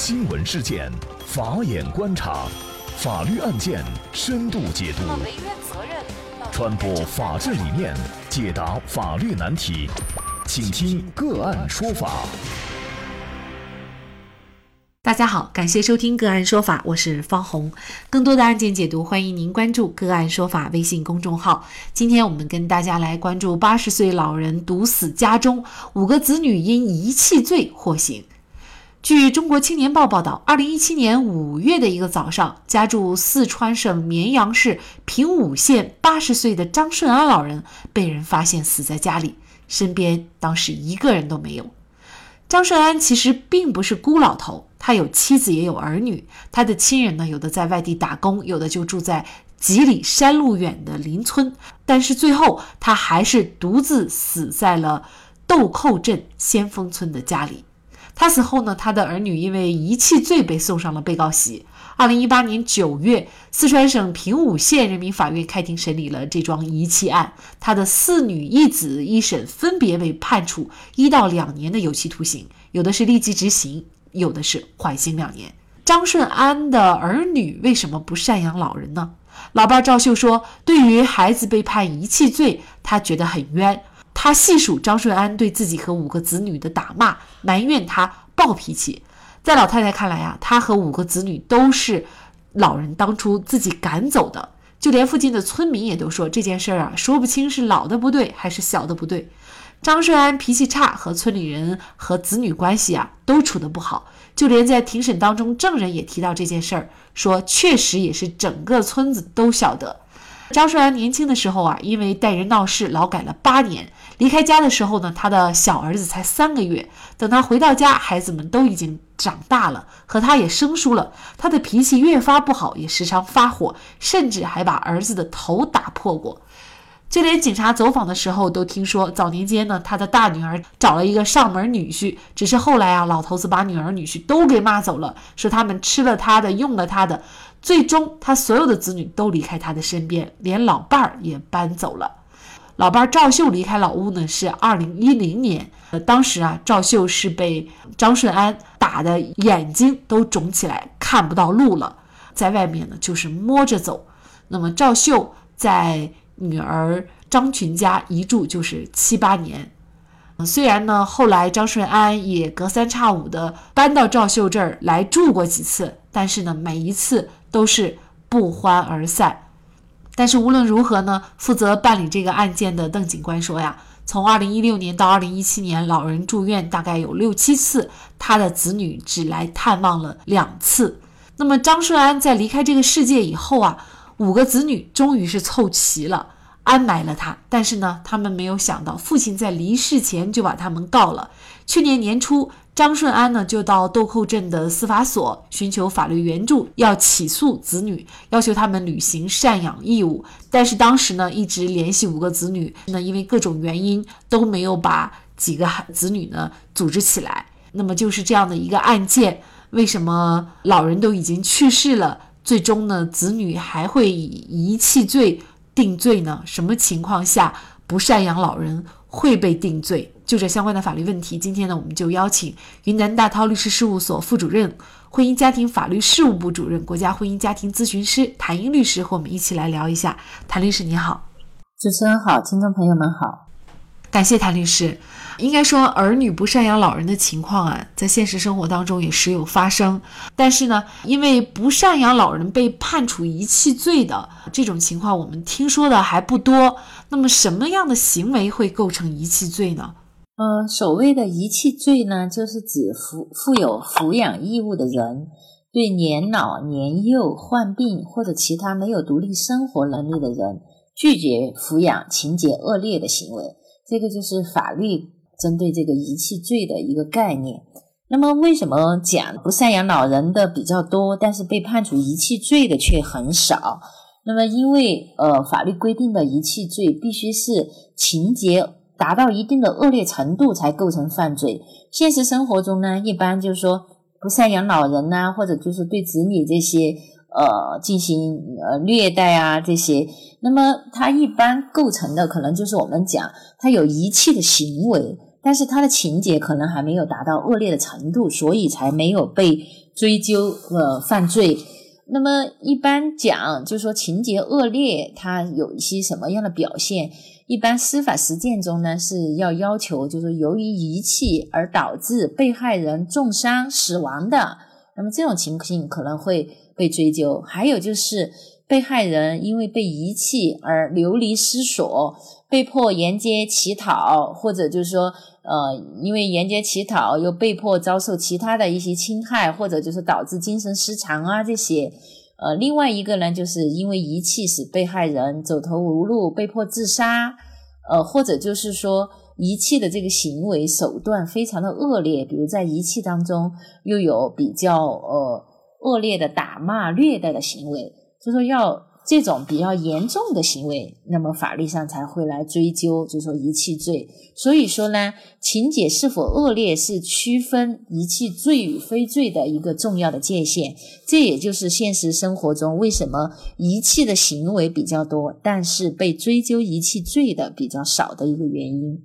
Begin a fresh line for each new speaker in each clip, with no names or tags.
新闻事件，法眼观察，法律案件深度解读，传播法治理念，解答法律难题，请听个案说法。
大家好，感谢收听个案说法，我是方红。更多的案件解读，欢迎您关注个案说法微信公众号。今天我们跟大家来关注八十岁老人毒死家中五个子女，因遗弃罪获刑。据中国青年报报道，二零一七年五月的一个早上，家住四川省绵阳市平武县八十岁的张顺安老人被人发现死在家里，身边当时一个人都没有。张顺安其实并不是孤老头，他有妻子也有儿女，他的亲人呢，有的在外地打工，有的就住在几里山路远的邻村，但是最后他还是独自死在了豆蔻镇先锋村的家里。他死后呢，他的儿女因为遗弃罪被送上了被告席。二零一八年九月，四川省平武县人民法院开庭审理了这桩遗弃案，他的四女一子一审分别被判处一到两年的有期徒刑，有的是立即执行，有的是缓刑两年。张顺安的儿女为什么不赡养老人呢？老伴赵秀说，对于孩子被判遗弃罪，他觉得很冤。他细数张顺安对自己和五个子女的打骂，埋怨他暴脾气。在老太太看来啊，他和五个子女都是老人当初自己赶走的。就连附近的村民也都说这件事儿啊，说不清是老的不对还是小的不对。张顺安脾气差，和村里人和子女关系啊都处得不好。就连在庭审当中，证人也提到这件事儿，说确实也是整个村子都晓得。张顺安年轻的时候啊，因为带人闹事，劳改了八年。离开家的时候呢，他的小儿子才三个月。等他回到家，孩子们都已经长大了，和他也生疏了。他的脾气越发不好，也时常发火，甚至还把儿子的头打破过。就连警察走访的时候，都听说早年间呢，他的大女儿找了一个上门女婿，只是后来啊，老头子把女儿女婿都给骂走了，说他们吃了他的，用了他的。最终，他所有的子女都离开他的身边，连老伴儿也搬走了。老伴儿赵秀离开老屋呢，是二零一零年。呃，当时啊，赵秀是被张顺安打的眼睛都肿起来，看不到路了，在外面呢就是摸着走。那么赵秀在女儿张群家一住就是七八年。虽然呢，后来张顺安也隔三差五的搬到赵秀这儿来住过几次，但是呢，每一次。都是不欢而散，但是无论如何呢，负责办理这个案件的邓警官说呀，从二零一六年到二零一七年，老人住院大概有六七次，他的子女只来探望了两次。那么张顺安在离开这个世界以后啊，五个子女终于是凑齐了，安埋了他。但是呢，他们没有想到，父亲在离世前就把他们告了。去年年初。张顺安呢，就到豆蔻镇的司法所寻求法律援助，要起诉子女，要求他们履行赡养义务。但是当时呢，一直联系五个子女，那因为各种原因都没有把几个子女呢组织起来。那么就是这样的一个案件，为什么老人都已经去世了，最终呢，子女还会以遗弃罪定罪呢？什么情况下不赡养老人会被定罪？就这相关的法律问题，今天呢，我们就邀请云南大韬律师事务所副主任、婚姻家庭法律事务部主任、国家婚姻家庭咨询师谭英律师和我们一起来聊一下。谭律师你好，
主持人好，听众朋友们好，
感谢谭律师。应该说，儿女不赡养老人的情况啊，在现实生活当中也时有发生。但是呢，因为不赡养老人被判处遗弃罪的这种情况，我们听说的还不多。那么，什么样的行为会构成遗弃罪呢？
呃，所谓的遗弃罪呢，就是指负负有抚养义务的人，对年老、年幼、患病或者其他没有独立生活能力的人，拒绝抚养情节恶劣的行为，这个就是法律针对这个遗弃罪的一个概念。那么，为什么讲不赡养老人的比较多，但是被判处遗弃罪的却很少？那么，因为呃，法律规定的遗弃罪必须是情节。达到一定的恶劣程度才构成犯罪。现实生活中呢，一般就是说不赡养老人呐，或者就是对子女这些呃进行呃虐待啊这些，那么他一般构成的可能就是我们讲他有遗弃的行为，但是他的情节可能还没有达到恶劣的程度，所以才没有被追究呃犯罪。那么一般讲，就是说情节恶劣，它有一些什么样的表现？一般司法实践中呢，是要要求，就是由于遗弃而导致被害人重伤死亡的，那么这种情形可能会被追究。还有就是被害人因为被遗弃而流离失所，被迫沿街乞讨，或者就是说。呃，因为沿街乞讨，又被迫遭受其他的一些侵害，或者就是导致精神失常啊这些。呃，另外一个呢，就是因为遗弃使被害人走投无路，被迫自杀。呃，或者就是说遗弃的这个行为手段非常的恶劣，比如在遗弃当中又有比较呃恶劣的打骂、虐待的行为，就说要。这种比较严重的行为，那么法律上才会来追究，就说遗弃罪。所以说呢，情节是否恶劣是区分遗弃罪与非罪的一个重要的界限。这也就是现实生活中为什么遗弃的行为比较多，但是被追究遗弃罪的比较少的一个原因。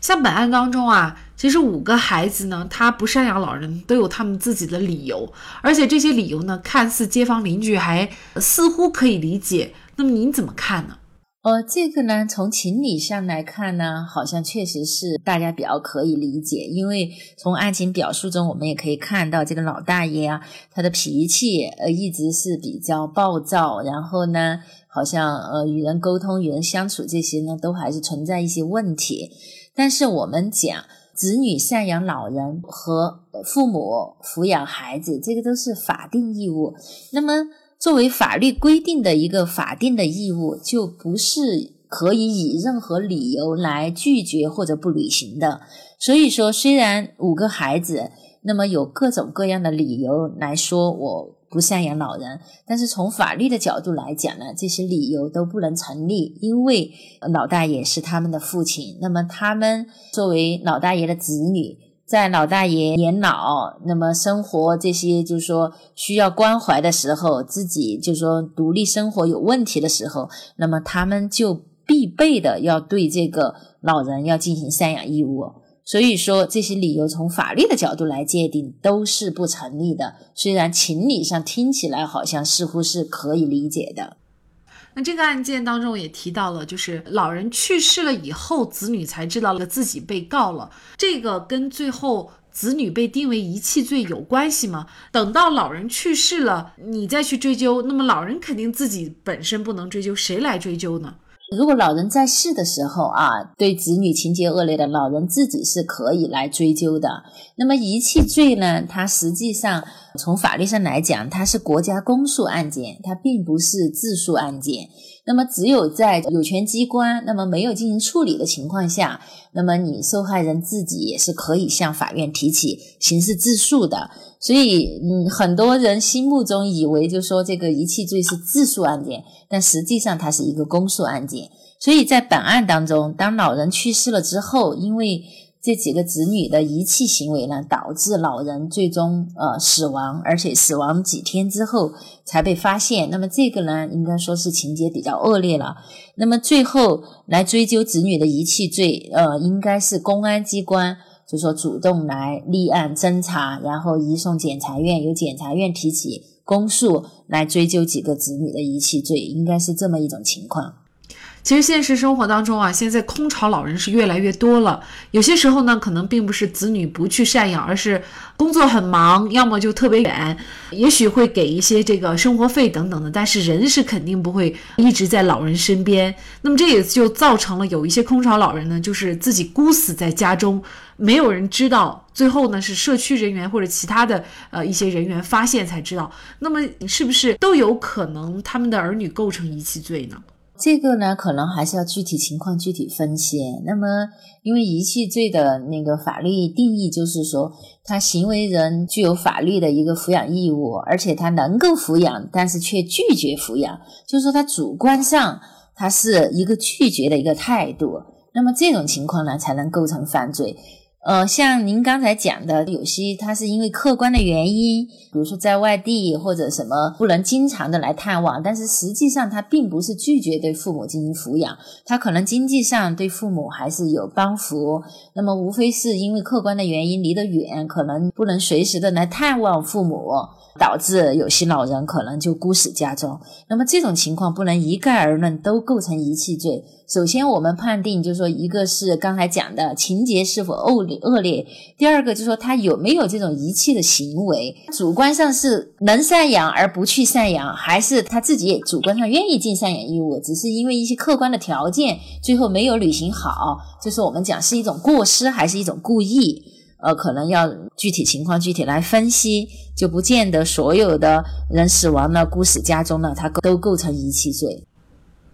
像本案当中啊，其实五个孩子呢，他不赡养老人都有他们自己的理由，而且这些理由呢，看似街坊邻居还似乎可以理解。那么您怎么看呢？
呃，这个呢，从情理上来看呢，好像确实是大家比较可以理解，因为从案情表述中，我们也可以看到这个老大爷啊，他的脾气呃一直是比较暴躁，然后呢，好像呃与人沟通、与人相处这些呢，都还是存在一些问题。但是我们讲子女赡养老人和父母抚养孩子，这个都是法定义务。那么作为法律规定的一个法定的义务，就不是可以以任何理由来拒绝或者不履行的。所以说，虽然五个孩子，那么有各种各样的理由来说我。不赡养老人，但是从法律的角度来讲呢，这些理由都不能成立，因为老大爷是他们的父亲，那么他们作为老大爷的子女，在老大爷年老，那么生活这些就是说需要关怀的时候，自己就是说独立生活有问题的时候，那么他们就必备的要对这个老人要进行赡养义务。所以说，这些理由从法律的角度来界定都是不成立的。虽然情理上听起来好像似乎是可以理解的。
那这个案件当中也提到了，就是老人去世了以后，子女才知道了自己被告了。这个跟最后子女被定为遗弃罪有关系吗？等到老人去世了，你再去追究，那么老人肯定自己本身不能追究，谁来追究呢？
如果老人在世的时候啊，对子女情节恶劣的老人自己是可以来追究的。那么遗弃罪呢？它实际上从法律上来讲，它是国家公诉案件，它并不是自诉案件。那么只有在有权机关那么没有进行处理的情况下，那么你受害人自己也是可以向法院提起刑事自诉的。所以，嗯，很多人心目中以为就说这个遗弃罪是自诉案件，但实际上它是一个公诉案件。所以在本案当中，当老人去世了之后，因为这几个子女的遗弃行为呢，导致老人最终呃死亡，而且死亡几天之后才被发现。那么这个呢，应该说是情节比较恶劣了。那么最后来追究子女的遗弃罪，呃，应该是公安机关。就说主动来立案侦查，然后移送检察院，由检察院提起公诉，来追究几个子女的遗弃罪，应该是这么一种情况。
其实现实生活当中啊，现在空巢老人是越来越多了。有些时候呢，可能并不是子女不去赡养，而是工作很忙，要么就特别远，也许会给一些这个生活费等等的，但是人是肯定不会一直在老人身边。那么这也就造成了有一些空巢老人呢，就是自己孤死在家中，没有人知道，最后呢是社区人员或者其他的呃一些人员发现才知道。那么是不是都有可能他们的儿女构成遗弃罪呢？
这个呢，可能还是要具体情况具体分析。那么，因为遗弃罪的那个法律定义就是说，他行为人具有法律的一个抚养义务，而且他能够抚养，但是却拒绝抚养，就是说他主观上他是一个拒绝的一个态度。那么这种情况呢，才能构成犯罪。呃，像您刚才讲的，有些他是因为客观的原因，比如说在外地或者什么不能经常的来探望，但是实际上他并不是拒绝对父母进行抚养，他可能经济上对父母还是有帮扶，那么无非是因为客观的原因离得远，可能不能随时的来探望父母。导致有些老人可能就孤死家中，那么这种情况不能一概而论都构成遗弃罪。首先，我们判定就是说，一个是刚才讲的情节是否恶劣恶劣，第二个就是说他有没有这种遗弃的行为，主观上是能赡养而不去赡养，还是他自己也主观上愿意尽赡养义务，只是因为一些客观的条件最后没有履行好，就是我们讲是一种过失还是一种故意。呃，可能要具体情况具体来分析，就不见得所有的人死亡了、孤死家中了，他都构成遗弃罪。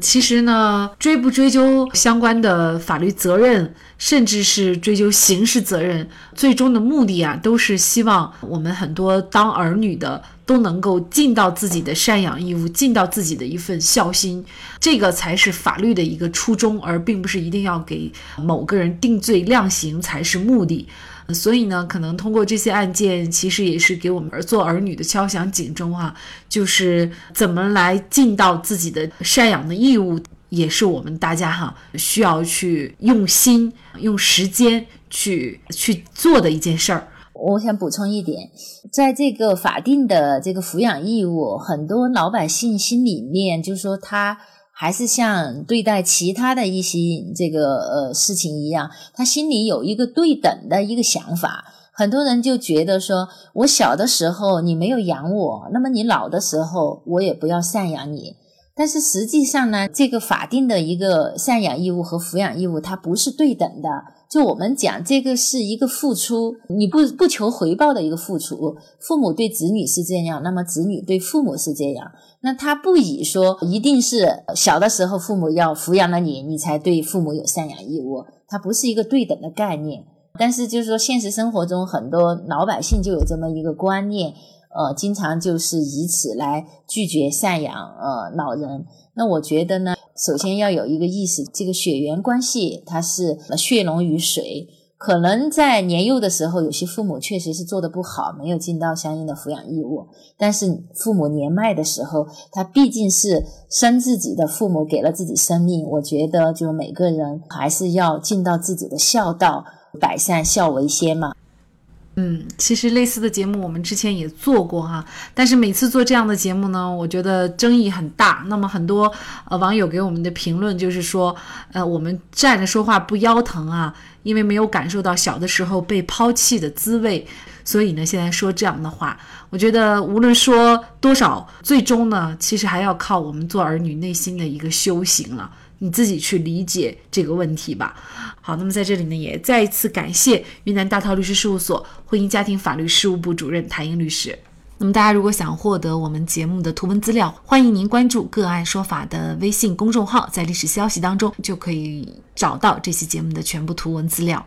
其实呢，追不追究相关的法律责任，甚至是追究刑事责任，最终的目的啊，都是希望我们很多当儿女的都能够尽到自己的赡养义务，尽到自己的一份孝心，这个才是法律的一个初衷，而并不是一定要给某个人定罪量刑才是目的。所以呢，可能通过这些案件，其实也是给我们儿做儿女的敲响警钟啊，就是怎么来尽到自己的赡养的义务，也是我们大家哈需要去用心、用时间去去做的一件事儿。
我想补充一点，在这个法定的这个抚养义务，很多老百姓心里面就是说他。还是像对待其他的一些这个呃事情一样，他心里有一个对等的一个想法。很多人就觉得说，我小的时候你没有养我，那么你老的时候我也不要赡养你。但是实际上呢，这个法定的一个赡养义务和抚养义务，它不是对等的。就我们讲，这个是一个付出，你不不求回报的一个付出。父母对子女是这样，那么子女对父母是这样。那他不以说一定是小的时候父母要抚养了你，你才对父母有赡养义务，它不是一个对等的概念。但是就是说，现实生活中很多老百姓就有这么一个观念，呃，经常就是以此来拒绝赡养呃老人。那我觉得呢，首先要有一个意识，这个血缘关系它是血浓于水。可能在年幼的时候，有些父母确实是做的不好，没有尽到相应的抚养义务。但是父母年迈的时候，他毕竟是生自己的父母，给了自己生命。我觉得，就每个人还是要尽到自己的孝道，百善孝为先嘛。
嗯，其实类似的节目我们之前也做过哈，但是每次做这样的节目呢，我觉得争议很大。那么很多呃网友给我们的评论就是说，呃，我们站着说话不腰疼啊，因为没有感受到小的时候被抛弃的滋味，所以呢现在说这样的话。我觉得无论说多少，最终呢，其实还要靠我们做儿女内心的一个修行了。你自己去理解这个问题吧。好，那么在这里呢，也再一次感谢云南大韬律师事务所婚姻家庭法律事务部主任谭英律师。那么大家如果想获得我们节目的图文资料，欢迎您关注“个案说法”的微信公众号，在历史消息当中就可以找到这期节目的全部图文资料。